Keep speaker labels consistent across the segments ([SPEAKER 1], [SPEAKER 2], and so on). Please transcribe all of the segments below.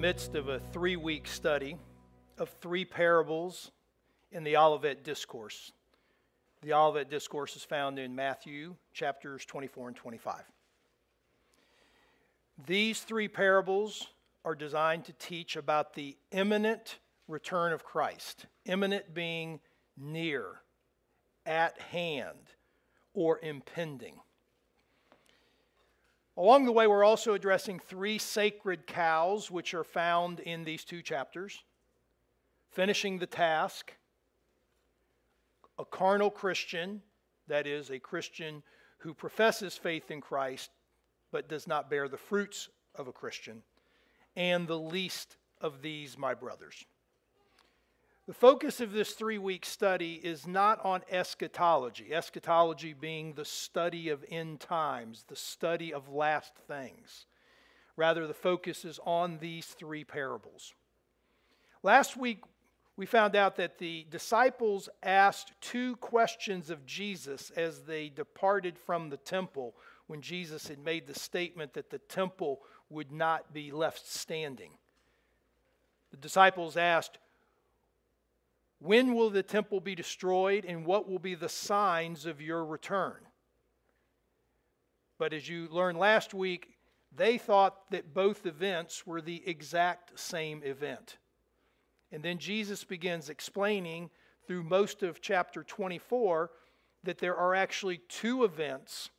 [SPEAKER 1] Midst of a three week study of three parables in the Olivet Discourse. The Olivet Discourse is found in Matthew chapters 24 and 25. These three parables are designed to teach about the imminent return of Christ, imminent being near, at hand, or impending. Along the way, we're also addressing three sacred cows, which are found in these two chapters finishing the task, a carnal Christian, that is, a Christian who professes faith in Christ but does not bear the fruits of a Christian, and the least of these, my brothers. The focus of this three week study is not on eschatology, eschatology being the study of end times, the study of last things. Rather, the focus is on these three parables. Last week, we found out that the disciples asked two questions of Jesus as they departed from the temple when Jesus had made the statement that the temple would not be left standing. The disciples asked, when will the temple be destroyed, and what will be the signs of your return? But as you learned last week, they thought that both events were the exact same event. And then Jesus begins explaining through most of chapter 24 that there are actually two events,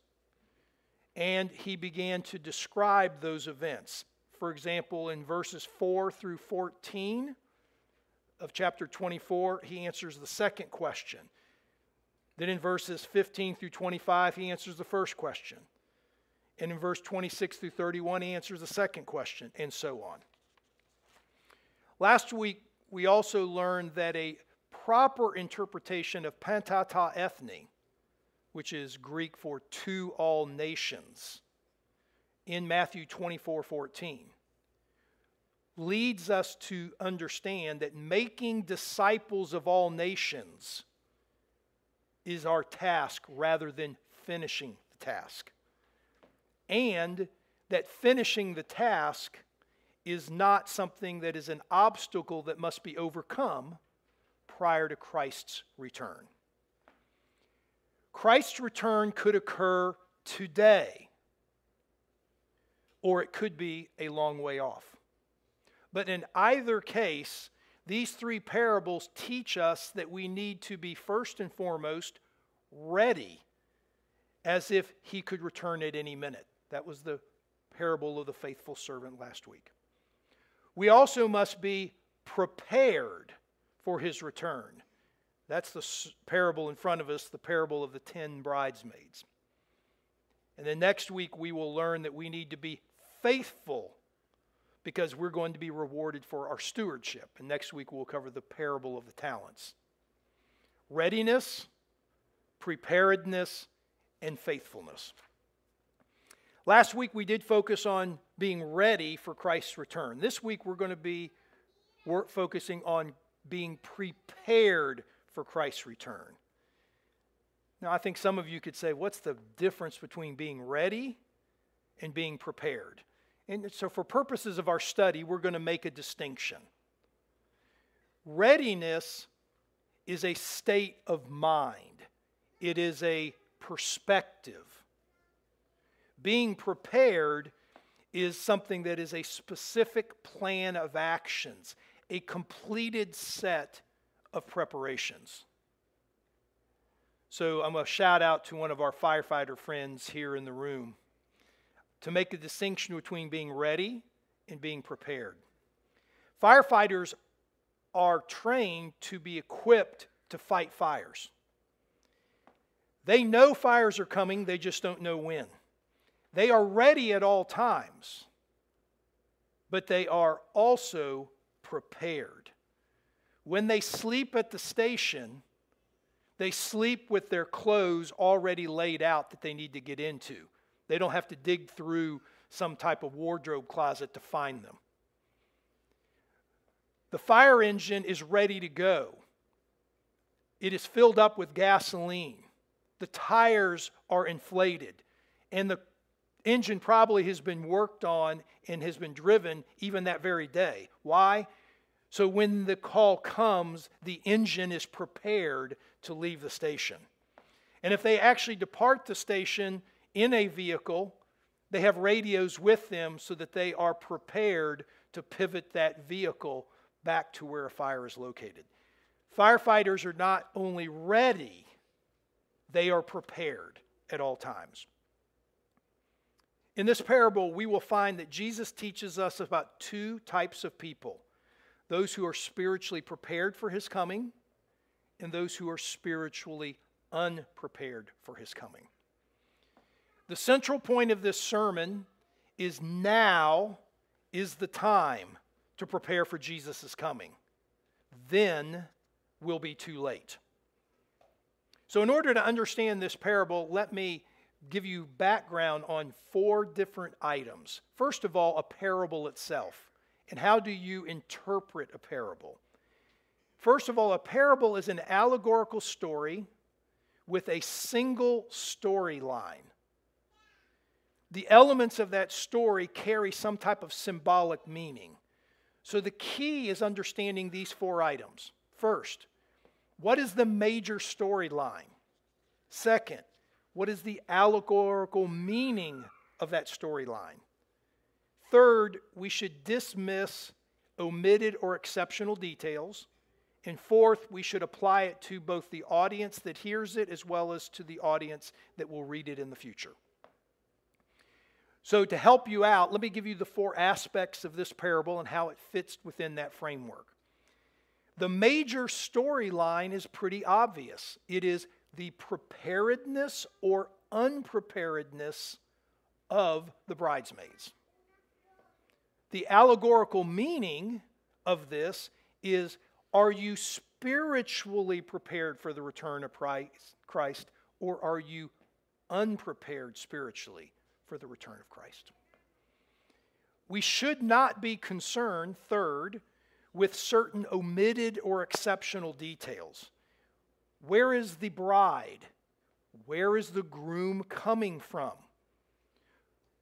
[SPEAKER 1] and he began to describe those events. For example, in verses 4 through 14, of chapter 24, he answers the second question. Then in verses 15 through 25, he answers the first question. And in verse 26 through 31, he answers the second question, and so on. Last week, we also learned that a proper interpretation of panta ta ethne, which is Greek for to all nations, in Matthew 24 14 leads us to understand that making disciples of all nations is our task rather than finishing the task. And that finishing the task is not something that is an obstacle that must be overcome prior to Christ's return. Christ's return could occur today, or it could be a long way off. But in either case, these three parables teach us that we need to be first and foremost ready as if he could return at any minute. That was the parable of the faithful servant last week. We also must be prepared for his return. That's the parable in front of us, the parable of the ten bridesmaids. And then next week, we will learn that we need to be faithful because we're going to be rewarded for our stewardship. And next week we'll cover the parable of the talents. Readiness, preparedness, and faithfulness. Last week we did focus on being ready for Christ's return. This week we're going to be focusing on being prepared for Christ's return. Now, I think some of you could say, what's the difference between being ready and being prepared? And so, for purposes of our study, we're going to make a distinction. Readiness is a state of mind, it is a perspective. Being prepared is something that is a specific plan of actions, a completed set of preparations. So I'm going to shout out to one of our firefighter friends here in the room to make a distinction between being ready and being prepared. Firefighters are trained to be equipped to fight fires. They know fires are coming, they just don't know when. They are ready at all times, but they are also prepared. When they sleep at the station, they sleep with their clothes already laid out that they need to get into. They don't have to dig through some type of wardrobe closet to find them. The fire engine is ready to go. It is filled up with gasoline. The tires are inflated. And the engine probably has been worked on and has been driven even that very day. Why? So when the call comes, the engine is prepared to leave the station. And if they actually depart the station in a vehicle, they have radios with them so that they are prepared to pivot that vehicle back to where a fire is located. Firefighters are not only ready, they are prepared at all times. In this parable, we will find that Jesus teaches us about two types of people those who are spiritually prepared for his coming, and those who are spiritually unprepared for his coming. The central point of this sermon is now is the time to prepare for Jesus' coming. Then will be too late. So, in order to understand this parable, let me give you background on four different items. First of all, a parable itself. And how do you interpret a parable? First of all, a parable is an allegorical story with a single storyline. The elements of that story carry some type of symbolic meaning. So the key is understanding these four items. First, what is the major storyline? Second, what is the allegorical meaning of that storyline? Third, we should dismiss omitted or exceptional details. And fourth, we should apply it to both the audience that hears it as well as to the audience that will read it in the future. So, to help you out, let me give you the four aspects of this parable and how it fits within that framework. The major storyline is pretty obvious it is the preparedness or unpreparedness of the bridesmaids. The allegorical meaning of this is are you spiritually prepared for the return of Christ, or are you unprepared spiritually for the return of Christ? We should not be concerned, third, with certain omitted or exceptional details. Where is the bride? Where is the groom coming from?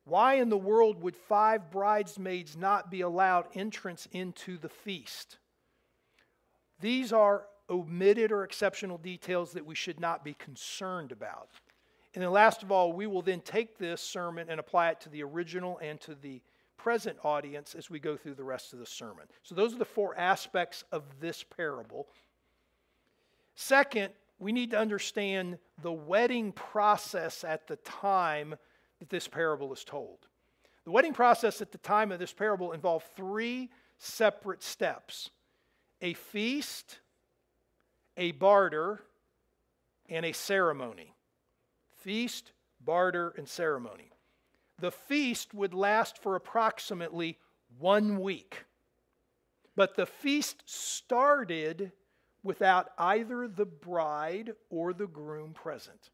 [SPEAKER 1] Why in the world would five bridesmaids not be allowed entrance into the feast? These are omitted or exceptional details that we should not be concerned about. And then, last of all, we will then take this sermon and apply it to the original and to the present audience as we go through the rest of the sermon. So, those are the four aspects of this parable. Second, we need to understand the wedding process at the time that this parable is told. The wedding process at the time of this parable involved three separate steps a feast, a barter, and a ceremony. Feast, barter, and ceremony. The feast would last for approximately one week. But the feast started without either the bride or the groom present.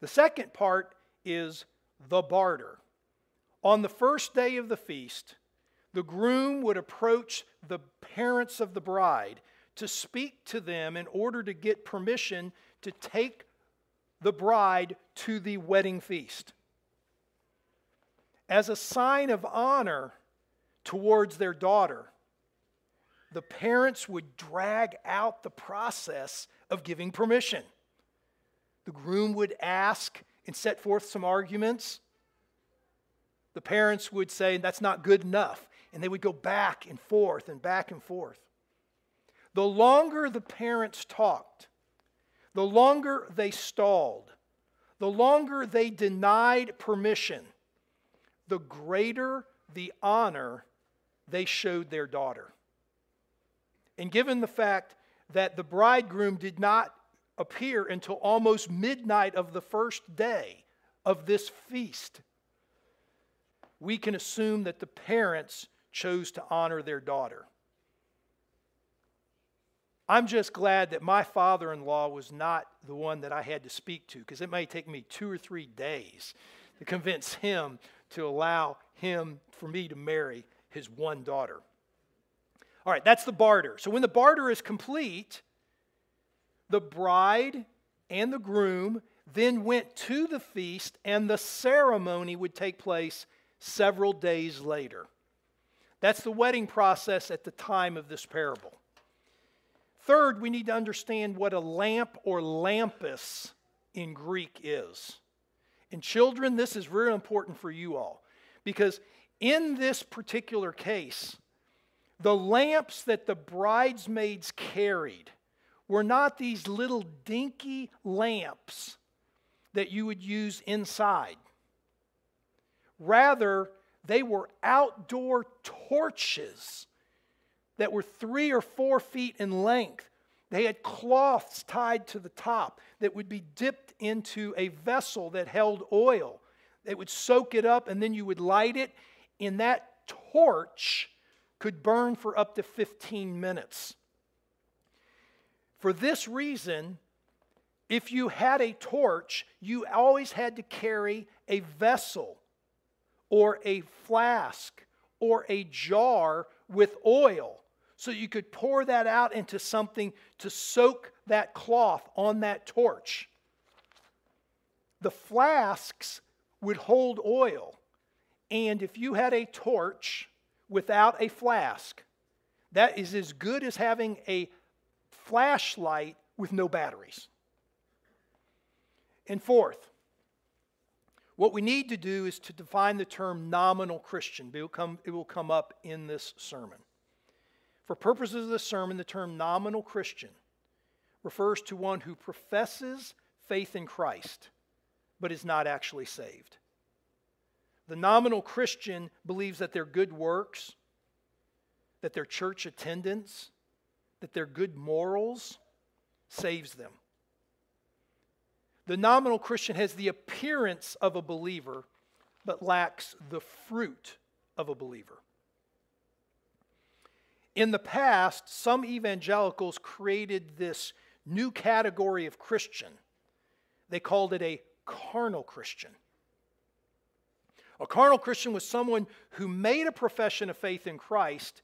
[SPEAKER 1] The second part is the barter. On the first day of the feast, the groom would approach the parents of the bride to speak to them in order to get permission to take the bride to the wedding feast. As a sign of honor towards their daughter, the parents would drag out the process of giving permission. The groom would ask and set forth some arguments. The parents would say, That's not good enough. And they would go back and forth and back and forth. The longer the parents talked, the longer they stalled, the longer they denied permission, the greater the honor they showed their daughter. And given the fact that the bridegroom did not appear until almost midnight of the first day of this feast, we can assume that the parents chose to honor their daughter. I'm just glad that my father in law was not the one that I had to speak to because it may take me two or three days to convince him to allow him for me to marry his one daughter. All right, that's the barter. So when the barter is complete, the bride and the groom then went to the feast, and the ceremony would take place several days later. That's the wedding process at the time of this parable. Third, we need to understand what a lamp or lampas in Greek is. And children, this is very important for you all because in this particular case, the lamps that the bridesmaids carried were not these little dinky lamps that you would use inside. Rather, they were outdoor torches that were three or four feet in length. They had cloths tied to the top that would be dipped into a vessel that held oil. It would soak it up, and then you would light it. And that torch could burn for up to 15 minutes. For this reason, if you had a torch, you always had to carry a vessel or a flask or a jar with oil so you could pour that out into something to soak that cloth on that torch. The flasks would hold oil, and if you had a torch without a flask, that is as good as having a flashlight with no batteries. And fourth, what we need to do is to define the term nominal Christian. It will come, it will come up in this sermon. For purposes of this sermon, the term nominal Christian refers to one who professes faith in Christ but is not actually saved. The nominal Christian believes that their good works, that their church attendance, that their good morals saves them. The nominal Christian has the appearance of a believer, but lacks the fruit of a believer. In the past, some evangelicals created this new category of Christian. They called it a carnal Christian. A carnal Christian was someone who made a profession of faith in Christ,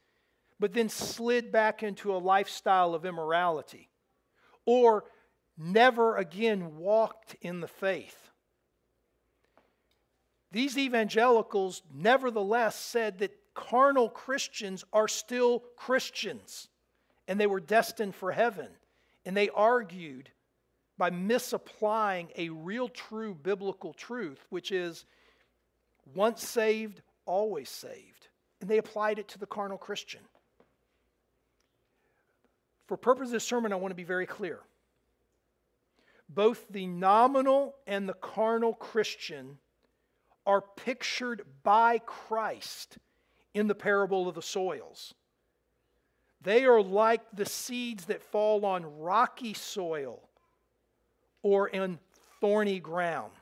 [SPEAKER 1] but then slid back into a lifestyle of immorality, or never again walked in the faith. These evangelicals nevertheless said that carnal Christians are still Christians and they were destined for heaven. And they argued by misapplying a real true biblical truth, which is once saved, always saved. And they applied it to the carnal Christian. For purpose of this sermon, I want to be very clear both the nominal and the carnal Christian are pictured by Christ in the parable of the soils. They are like the seeds that fall on rocky soil or in thorny ground.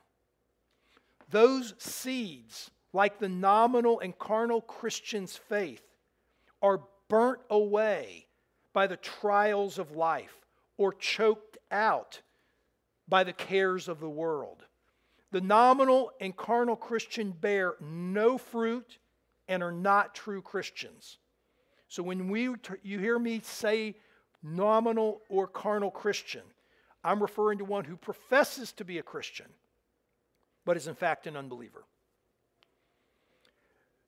[SPEAKER 1] Those seeds, like the nominal and carnal Christian's faith, are burnt away by the trials of life or choked out by the cares of the world. The nominal and carnal Christian bear no fruit and are not true Christians. So when we, you hear me say nominal or carnal Christian, I'm referring to one who professes to be a Christian, but is in fact an unbeliever.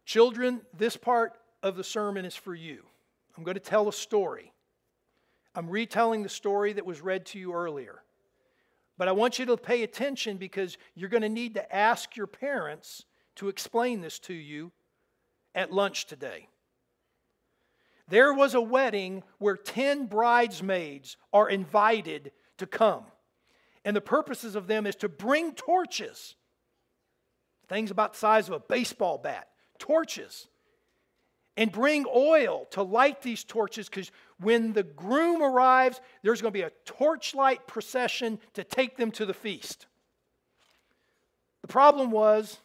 [SPEAKER 1] Children, this part of the sermon is for you. I'm going to tell a story. I'm retelling the story that was read to you earlier. But I want you to pay attention because you're going to need to ask your parents to explain this to you at lunch today. There was a wedding where 10 bridesmaids are invited to come. And the purposes of them is to bring torches, things about the size of a baseball bat, torches, and bring oil to light these torches because when the groom arrives, there's going to be a torchlight procession to take them to the feast. The problem was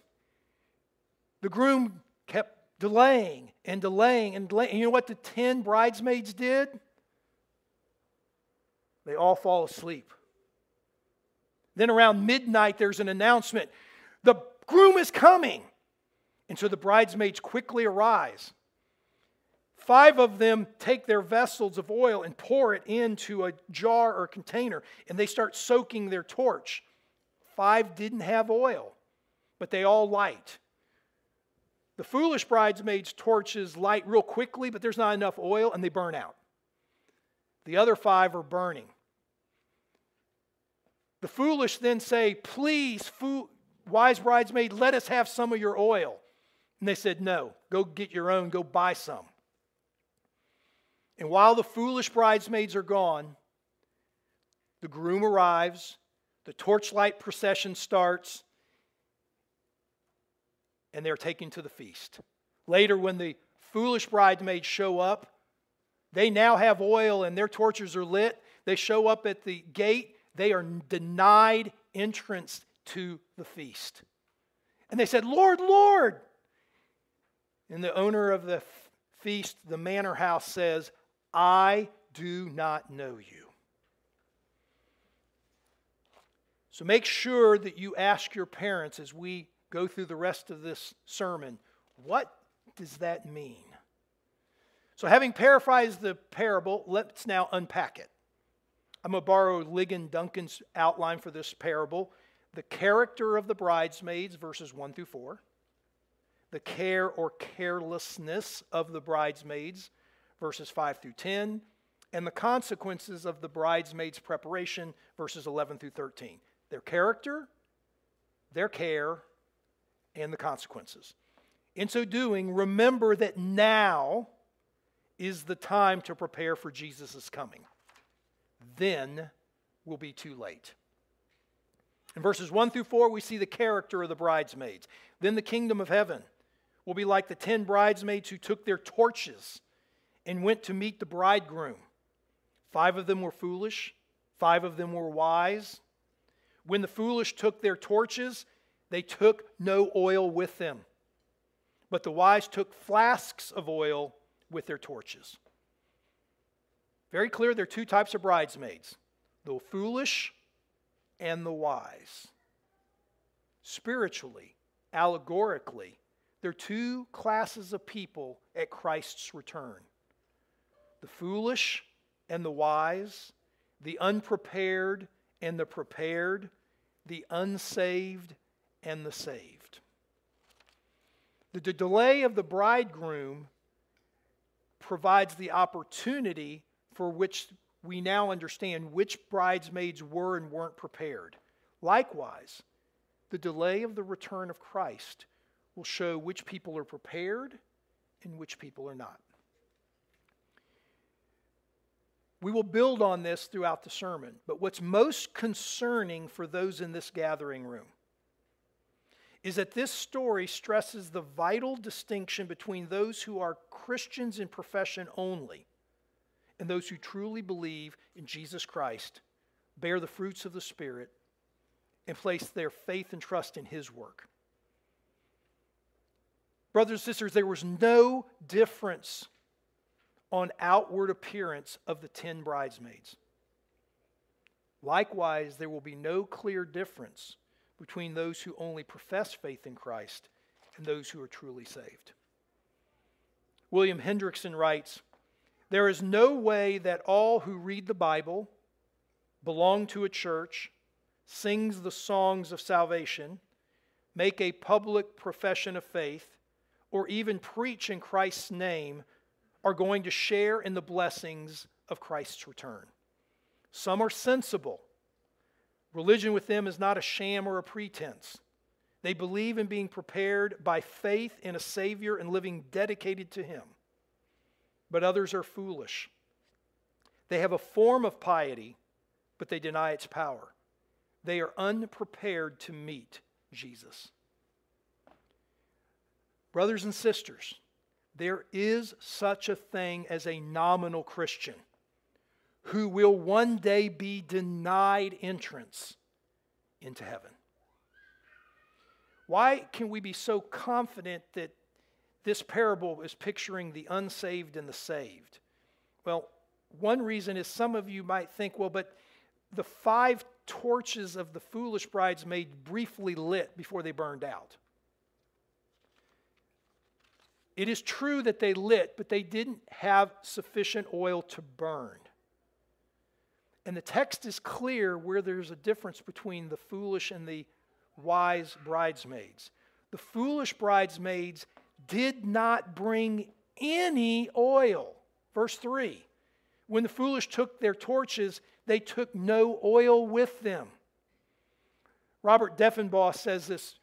[SPEAKER 1] The groom kept delaying and delaying and delaying. And you know what the 10 bridesmaids did? They all fall asleep. Then around midnight, there's an announcement the groom is coming. And so the bridesmaids quickly arise. Five of them take their vessels of oil and pour it into a jar or container, and they start soaking their torch. Five didn't have oil, but they all light. The foolish bridesmaids' torches light real quickly, but there's not enough oil, and they burn out. The other five are burning. The foolish then say, Please, fo- wise bridesmaid, let us have some of your oil. And they said, No, go get your own, go buy some. And while the foolish bridesmaids are gone, the groom arrives, the torchlight procession starts, and they're taken to the feast. Later, when the foolish bridesmaids show up, they now have oil and their torches are lit. They show up at the gate, they are denied entrance to the feast. And they said, Lord, Lord. And the owner of the feast, the manor house, says, I do not know you. So make sure that you ask your parents as we go through the rest of this sermon what does that mean? So, having paraphrased the parable, let's now unpack it. I'm going to borrow Ligon Duncan's outline for this parable the character of the bridesmaids, verses 1 through 4, the care or carelessness of the bridesmaids, verses 5 through 10, and the consequences of the bridesmaids' preparation, verses 11 through 13. Their character, their care, and the consequences. In so doing, remember that now is the time to prepare for Jesus' coming. Then will be too late. In verses 1 through 4, we see the character of the bridesmaids. Then the kingdom of heaven will be like the ten bridesmaids who took their torches and went to meet the bridegroom. Five of them were foolish, five of them were wise. When the foolish took their torches, they took no oil with them. But the wise took flasks of oil with their torches. Very clear there are two types of bridesmaids the foolish and the wise. Spiritually, allegorically, there are two classes of people at Christ's return the foolish and the wise, the unprepared and the prepared, the unsaved and the saved. The delay of the bridegroom provides the opportunity for which we now understand which bridesmaids were and weren't prepared. Likewise, the delay of the return of Christ will show which people are prepared and which people are not. We will build on this throughout the sermon, but what's most concerning for those in this gathering room is that this story stresses the vital distinction between those who are Christians in profession only and those who truly believe in Jesus Christ, bear the fruits of the Spirit, and place their faith and trust in His work. Brothers and sisters, there was no difference on outward appearance of the ten bridesmaids. Likewise, there will be no clear difference between those who only profess faith in Christ and those who are truly saved. William Hendriksen writes There is no way that all who read the Bible, belong to a church, sings the songs of salvation, make a public profession of faith, or even preach in Christ's name are going to share in the blessings of Christ's return. Some are sensible. Religion with them is not a sham or a pretense. They believe in being prepared by faith in a Savior and living dedicated to Him. But others are foolish. They have a form of piety, but they deny its power. They are unprepared to meet Jesus. Brothers and sisters, there is such a thing as a nominal Christian who will one day be denied entrance into heaven. Why can we be so confident that this parable is picturing the unsaved and the saved? Well, one reason is some of you might think, well, but the five torches of the foolish bridesmaid briefly lit before they burned out. It is true that they lit, but they didn't have sufficient oil to burn. And the text is clear where there's a difference between the foolish and the wise bridesmaids. The foolish bridesmaids did not bring any oil. Verse 3 When the foolish took their torches, they took no oil with them. Robert Deffinbaugh says this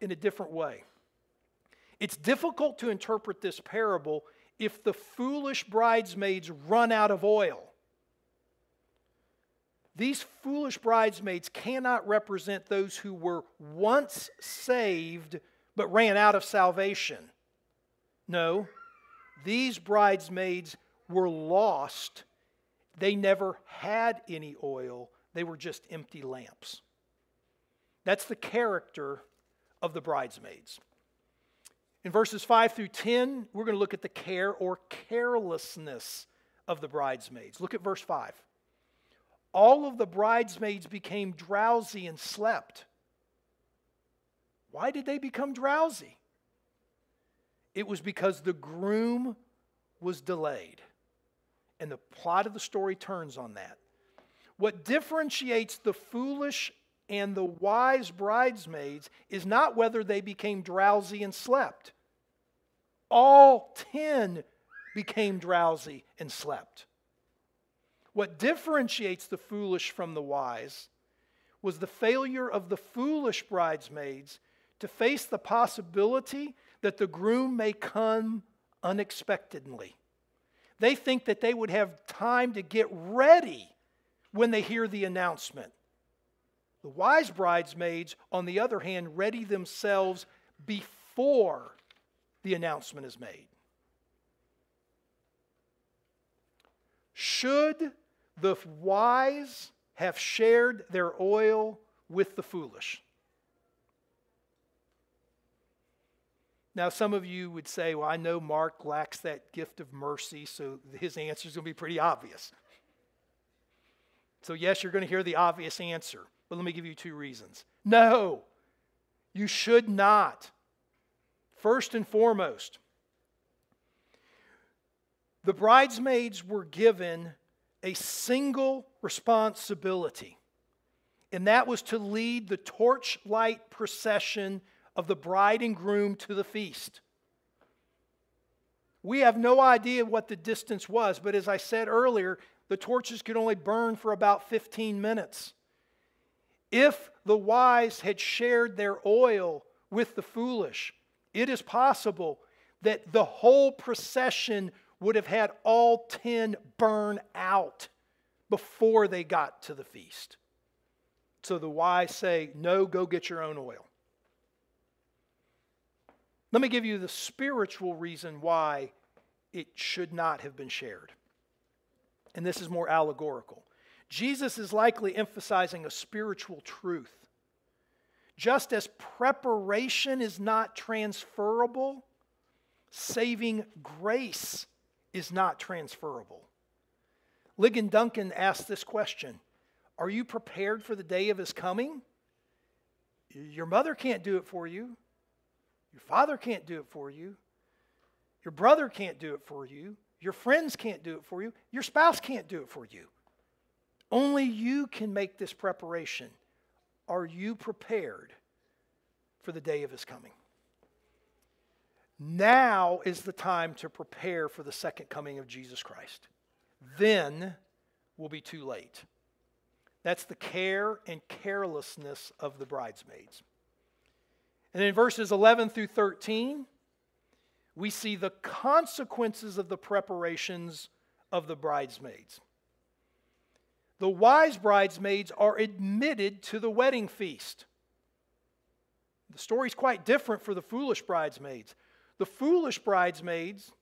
[SPEAKER 1] in a different way. It's difficult to interpret this parable if the foolish bridesmaids run out of oil. These foolish bridesmaids cannot represent those who were once saved but ran out of salvation. No, these bridesmaids were lost. They never had any oil, they were just empty lamps. That's the character of the bridesmaids. In verses 5 through 10, we're going to look at the care or carelessness of the bridesmaids. Look at verse 5 all of the bridesmaids became drowsy and slept. Why did they become drowsy? It was because the groom was delayed. And the plot of the story turns on that. What differentiates the foolish and the wise bridesmaids is not whether they became drowsy and slept. All ten became drowsy and slept. What differentiates the foolish from the wise was the failure of the foolish bridesmaids to face the possibility that the groom may come unexpectedly. They think that they would have time to get ready when they hear the announcement. The wise bridesmaids, on the other hand, ready themselves before the announcement is made. Should the wise have shared their oil with the foolish. Now, some of you would say, well, I know Mark lacks that gift of mercy, so his answer is going to be pretty obvious. So, yes, you're going to hear the obvious answer, but let me give you two reasons. No, you should not. First and foremost, the bridesmaids were given a single responsibility, and that was to lead the torchlight procession of the bride and groom to the feast. We have no idea what the distance was, but as I said earlier, the torches could only burn for about 15 minutes. If the wise had shared their oil with the foolish, it is possible that the whole procession would have had all 10 burn out before they got to the feast. So the wise say, No, go get your own oil. Let me give you the spiritual reason why it should not have been shared. And this is more allegorical. Jesus is likely emphasizing a spiritual truth. Just as preparation is not transferable, saving grace is not transferable. Ligon Duncan asked this question Are you prepared for the day of his coming? Your mother can't do it for you. Your father can't do it for you. Your brother can't do it for you. Your friends can't do it for you. Your spouse can't do it for you. Only you can make this preparation. Are you prepared for the day of his coming? Now is the time to prepare for the second coming of Jesus Christ. Then will be too late. That's the care and carelessness of the bridesmaids. And in verses 11 through 13, we see the consequences of the preparations of the bridesmaids. The wise bridesmaids are admitted to the wedding feast. The story's quite different for the foolish bridesmaids. The foolish bridesmaids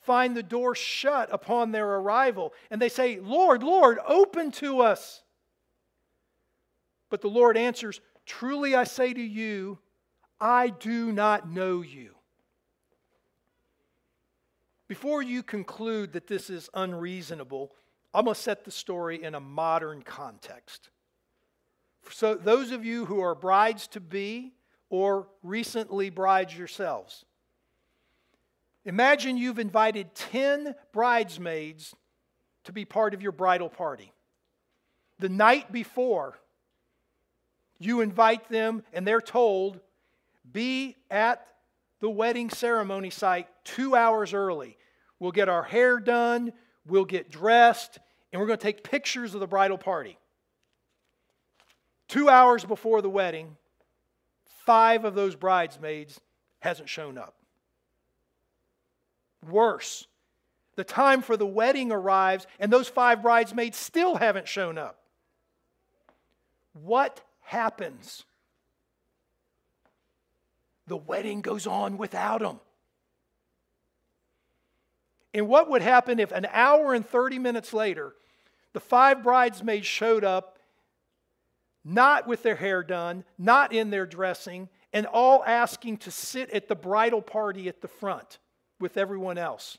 [SPEAKER 1] find the door shut upon their arrival, and they say, Lord, Lord, open to us. But the Lord answers, Truly I say to you, I do not know you. Before you conclude that this is unreasonable, I'm going to set the story in a modern context. So, those of you who are brides to be or recently brides yourselves, imagine you've invited 10 bridesmaids to be part of your bridal party. The night before, you invite them, and they're told, be at the wedding ceremony site two hours early. We'll get our hair done, we'll get dressed, and we're going to take pictures of the bridal party. Two hours before the wedding, five of those bridesmaids hasn't shown up. Worse, the time for the wedding arrives, and those five bridesmaids still haven't shown up. What happens? The wedding goes on without them. And what would happen if an hour and 30 minutes later, the five bridesmaids showed up, not with their hair done, not in their dressing, and all asking to sit at the bridal party at the front with everyone else?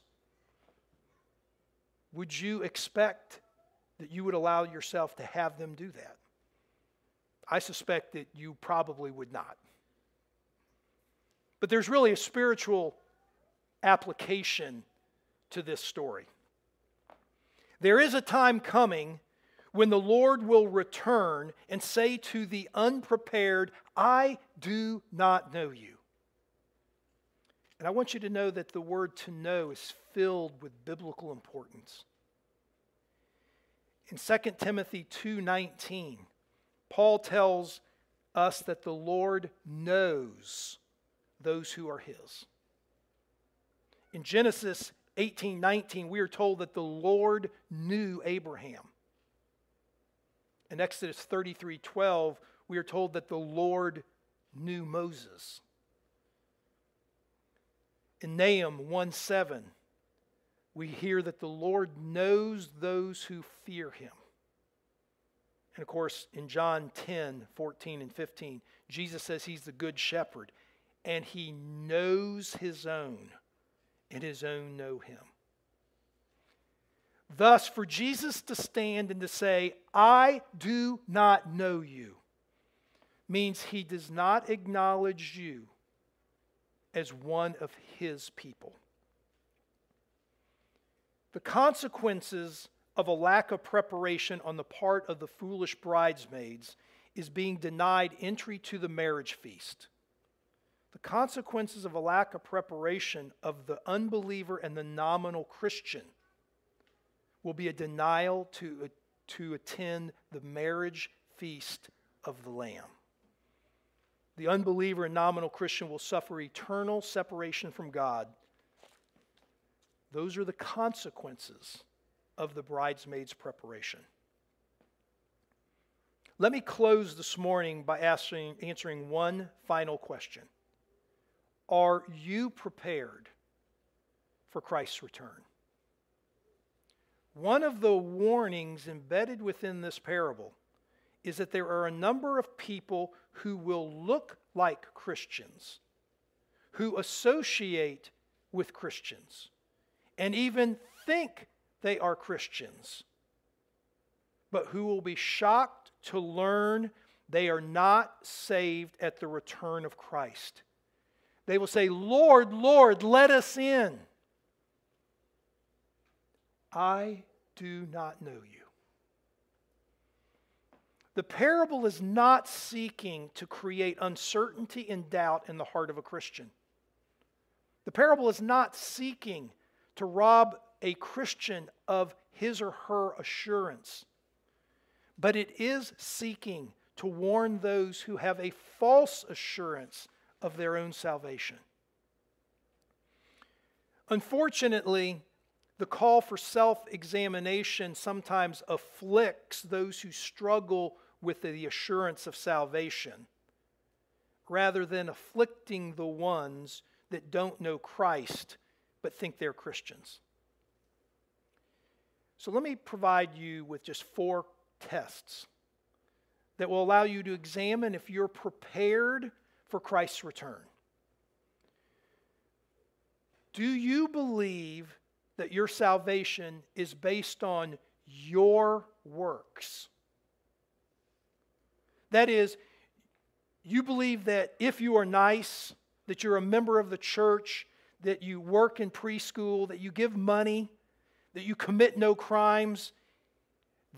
[SPEAKER 1] Would you expect that you would allow yourself to have them do that? I suspect that you probably would not. But there's really a spiritual application to this story. There is a time coming when the Lord will return and say to the unprepared, I do not know you. And I want you to know that the word to know is filled with biblical importance. In 2 Timothy 2:19, Paul tells us that the Lord knows those who are his. In Genesis 18:19, we are told that the Lord knew Abraham. In Exodus 33:12, we are told that the Lord knew Moses. In Nahum 1 7, we hear that the Lord knows those who fear him. And of course, in John 10 14 and 15, Jesus says he's the good shepherd and he knows his own and his own know him. Thus, for Jesus to stand and to say, I do not know you, means he does not acknowledge you as one of his people. The consequences of a lack of preparation on the part of the foolish bridesmaids is being denied entry to the marriage feast. The consequences of a lack of preparation of the unbeliever and the nominal Christian will be a denial to, to attend the marriage feast of the Lamb. The unbeliever and nominal Christian will suffer eternal separation from God. Those are the consequences of the bridesmaid's preparation. Let me close this morning by asking, answering one final question. Are you prepared for Christ's return? One of the warnings embedded within this parable is that there are a number of people who will look like Christians, who associate with Christians, and even think they are Christians, but who will be shocked to learn they are not saved at the return of Christ. They will say, Lord, Lord, let us in. I do not know you. The parable is not seeking to create uncertainty and doubt in the heart of a Christian. The parable is not seeking to rob a Christian of his or her assurance, but it is seeking to warn those who have a false assurance of their own salvation. Unfortunately, the call for self examination sometimes afflicts those who struggle with the assurance of salvation rather than afflicting the ones that don't know Christ but think they're Christians. So let me provide you with just four tests that will allow you to examine if you're prepared for Christ's return? Do you believe that your salvation is based on your works? That is, you believe that if you are nice, that you're a member of the church, that you work in preschool, that you give money, that you commit no crimes,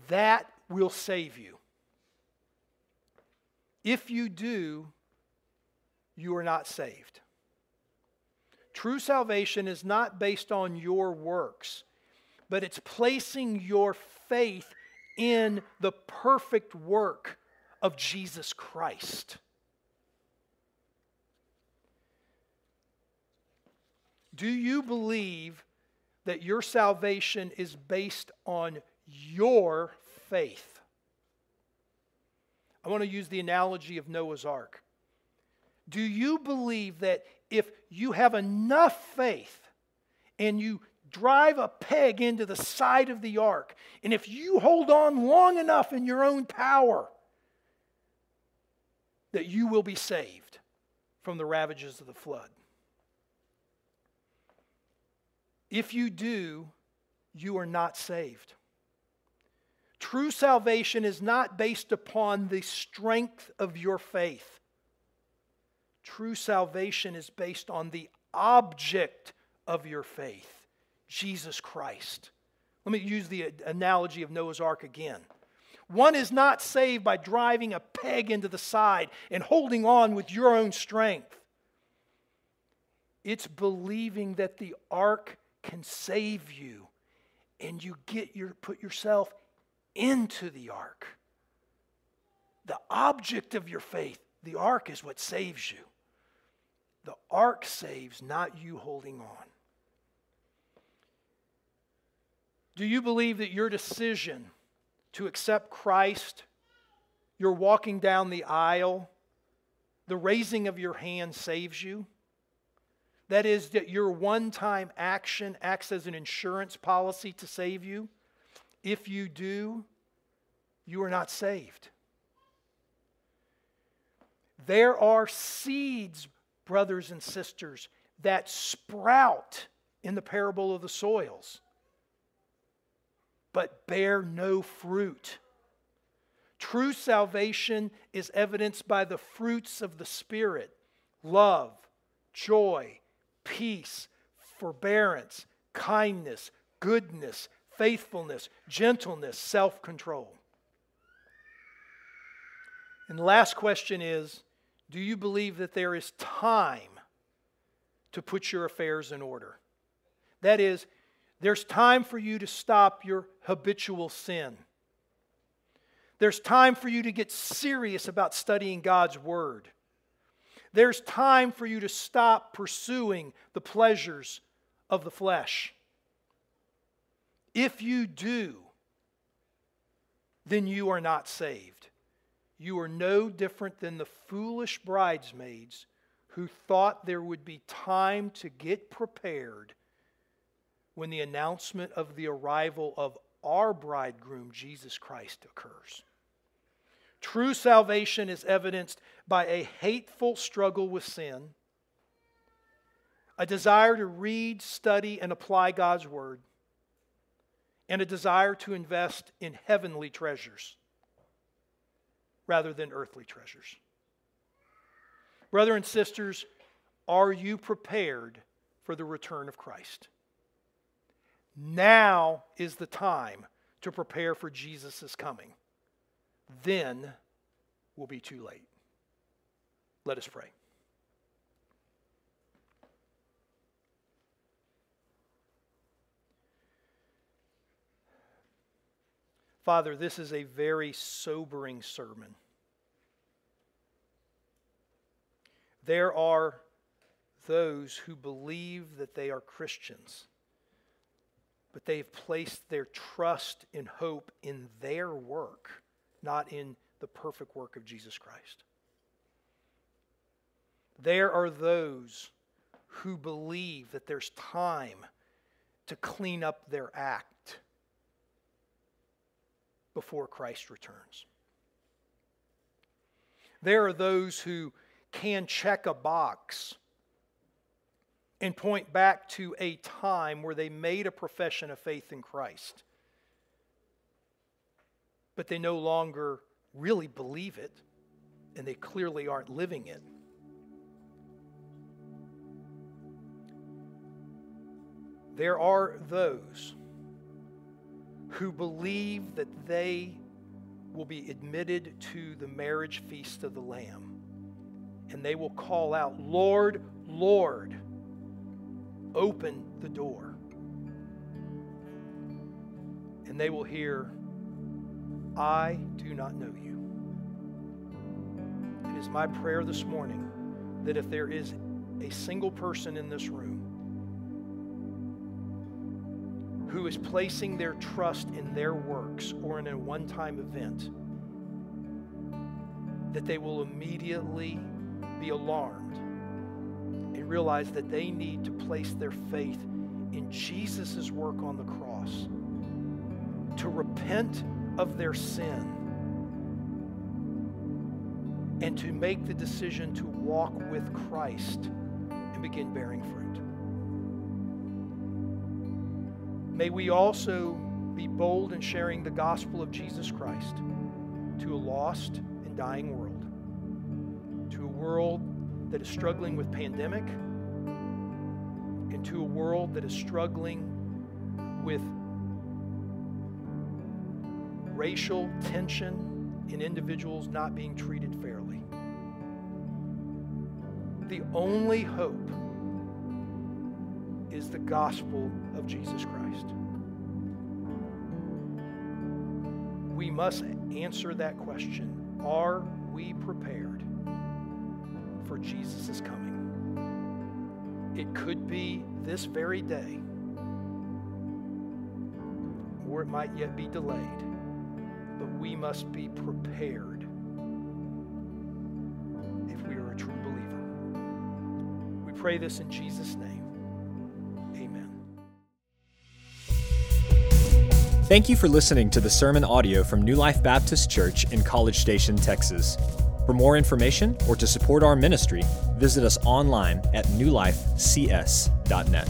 [SPEAKER 1] that will save you. If you do, you are not saved. True salvation is not based on your works, but it's placing your faith in the perfect work of Jesus Christ. Do you believe that your salvation is based on your faith? I want to use the analogy of Noah's Ark. Do you believe that if you have enough faith and you drive a peg into the side of the ark, and if you hold on long enough in your own power, that you will be saved from the ravages of the flood? If you do, you are not saved. True salvation is not based upon the strength of your faith. True salvation is based on the object of your faith, Jesus Christ. Let me use the analogy of Noah's Ark again. One is not saved by driving a peg into the side and holding on with your own strength. It's believing that the ark can save you and you get your put yourself into the ark. The object of your faith, the ark is what saves you. The ark saves, not you holding on. Do you believe that your decision to accept Christ, your walking down the aisle, the raising of your hand saves you? That is, that your one time action acts as an insurance policy to save you. If you do, you are not saved. There are seeds, brothers and sisters, that sprout in the parable of the soils, but bear no fruit. True salvation is evidenced by the fruits of the Spirit love, joy, peace, forbearance, kindness, goodness, faithfulness, gentleness, self control. And the last question is Do you believe that there is time to put your affairs in order? That is, there's time for you to stop your habitual sin. There's time for you to get serious about studying God's Word. There's time for you to stop pursuing the pleasures of the flesh. If you do, then you are not saved. You are no different than the foolish bridesmaids who thought there would be time to get prepared when the announcement of the arrival of our bridegroom, Jesus Christ, occurs. True salvation is evidenced by a hateful struggle with sin, a desire to read, study, and apply God's Word, and a desire to invest in heavenly treasures rather than earthly treasures. Brother and sisters, are you prepared for the return of Christ? Now is the time to prepare for Jesus' coming then will be too late. Let us pray. Father, this is a very sobering sermon. There are those who believe that they are Christians, but they've placed their trust and hope in their work not in the perfect work of Jesus Christ. There are those who believe that there's time to clean up their act before Christ returns. There are those who can check a box and point back to a time where they made a profession of faith in Christ, but they no longer really believe it, and they clearly aren't living it. There are those who believe that they will be admitted to the marriage feast of the Lamb. And they will call out, Lord, Lord, open the door. And they will hear, I do not know you. It is my prayer this morning that if there is a single person in this room who is placing their trust in their works or in a one time event, that they will immediately be alarmed and realize that they need to place their faith in Jesus' work on the cross, to repent of their sin, and to make the decision to walk with Christ and begin bearing fruit. May we also be bold in sharing the gospel of Jesus Christ to a lost and dying world, world that is struggling with pandemic, and to a world that is struggling with racial tension and individuals not being treated fairly. The only hope is the gospel of Jesus Christ. We must answer that question Are we prepared for Jesus' is coming? It could be this very day, or it might yet be delayed, but we must be prepared if we are a true believer. We pray this in Jesus' name. Amen.
[SPEAKER 2] Thank you for listening to the sermon audio from New Life Baptist Church in College Station, Texas. For more information or to support our ministry, visit us online at newlifecs.net.